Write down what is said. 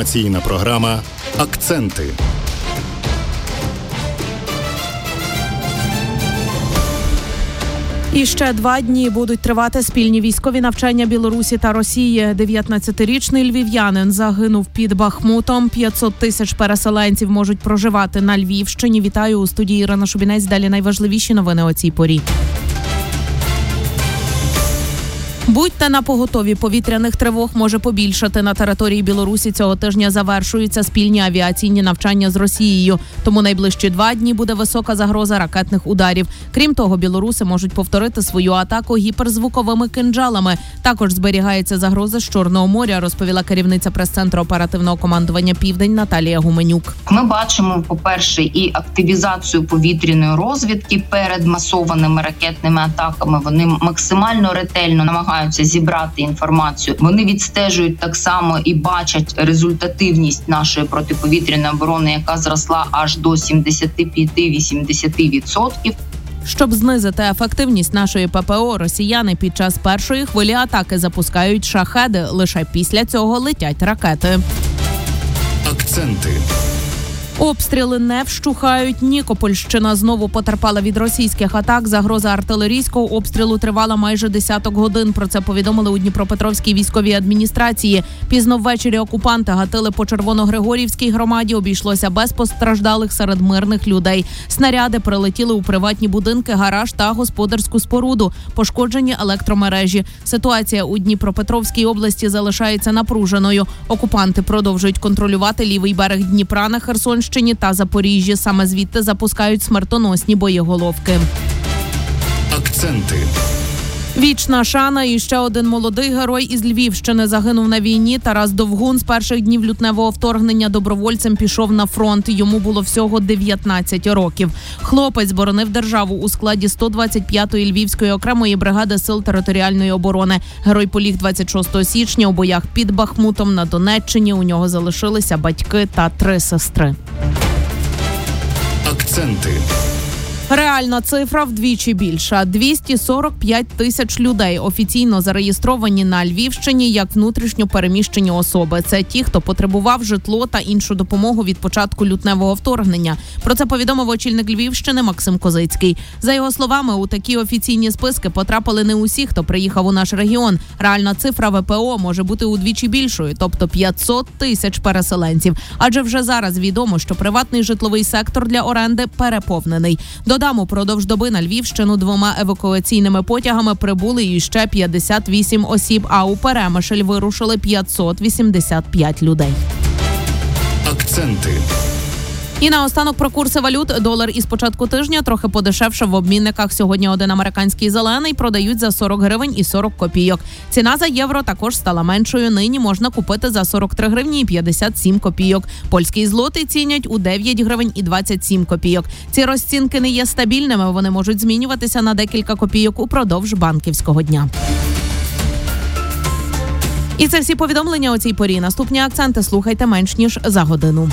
Інформаційна програма Акценти. І ще два дні будуть тривати спільні військові навчання Білорусі та Росії. 19-річний львів'янин загинув під Бахмутом. 500 тисяч переселенців можуть проживати на Львівщині. Вітаю у студії Ірина Шубінець. Далі найважливіші новини о цій порі. Будьте на поготові повітряних тривог може побільшати на території Білорусі. Цього тижня завершуються спільні авіаційні навчання з Росією. Тому найближчі два дні буде висока загроза ракетних ударів. Крім того, білоруси можуть повторити свою атаку гіперзвуковими кинджалами. Також зберігається загроза з Чорного моря. Розповіла керівниця прес-центру оперативного командування Південь Наталія Гуменюк. Ми бачимо, по перше, і активізацію повітряної розвідки перед масованими ракетними атаками. Вони максимально ретельно намагаються зібрати інформацію. Вони відстежують так само і бачать результативність нашої протиповітряної оборони, яка зросла аж до 75-80%. Щоб знизити ефективність нашої ППО, росіяни під час першої хвилі атаки запускають шахеди. Лише після цього летять ракети. Акценти. Обстріли не вщухають. Нікопольщина знову потерпала від російських атак. Загроза артилерійського обстрілу тривала майже десяток годин. Про це повідомили у Дніпропетровській військовій адміністрації. Пізно ввечері окупанти гатили по Червоногригорівській громаді. Обійшлося без постраждалих серед мирних людей. Снаряди прилетіли у приватні будинки, гараж та господарську споруду. Пошкоджені електромережі. Ситуація у Дніпропетровській області залишається напруженою. Окупанти продовжують контролювати лівий берег Дніпра на Херсонщині та Запоріжжі. Саме звідти запускають смертоносні боєголовки. Акценти. Вічна шана і ще один молодий герой із Львівщини загинув на війні. Тарас Довгун з перших днів лютневого вторгнення добровольцем пішов на фронт. Йому було всього 19 років. Хлопець боронив державу у складі 125-ї львівської окремої бригади сил територіальної оборони. Герой поліг 26 січня у боях під Бахмутом на Донеччині. У нього залишилися батьки та три сестри. Акценти. Реальна цифра вдвічі більша: 245 тисяч людей офіційно зареєстровані на Львівщині як внутрішньо переміщені особи. Це ті, хто потребував житло та іншу допомогу від початку лютневого вторгнення. Про це повідомив очільник Львівщини Максим Козицький. За його словами, у такі офіційні списки потрапили не усі, хто приїхав у наш регіон. Реальна цифра ВПО може бути удвічі більшою, тобто 500 тисяч переселенців. Адже вже зараз відомо, що приватний житловий сектор для оренди переповнений. Додам, упродовж доби на Львівщину двома евакуаційними потягами прибули іще 58 осіб. А у Перемишель вирушили 585 людей. Акценти. І наостанок про курси валют. Долар із початку тижня трохи подешевшав в обмінниках. Сьогодні один американський зелений продають за 40 гривень і 40 копійок. Ціна за євро також стала меншою. Нині можна купити за 43 гривні і 57 копійок. Польський злотий цінять у 9 гривень і 27 копійок. Ці розцінки не є стабільними. Вони можуть змінюватися на декілька копійок упродовж банківського дня. І це всі повідомлення у цій порі. Наступні акценти слухайте менш ніж за годину.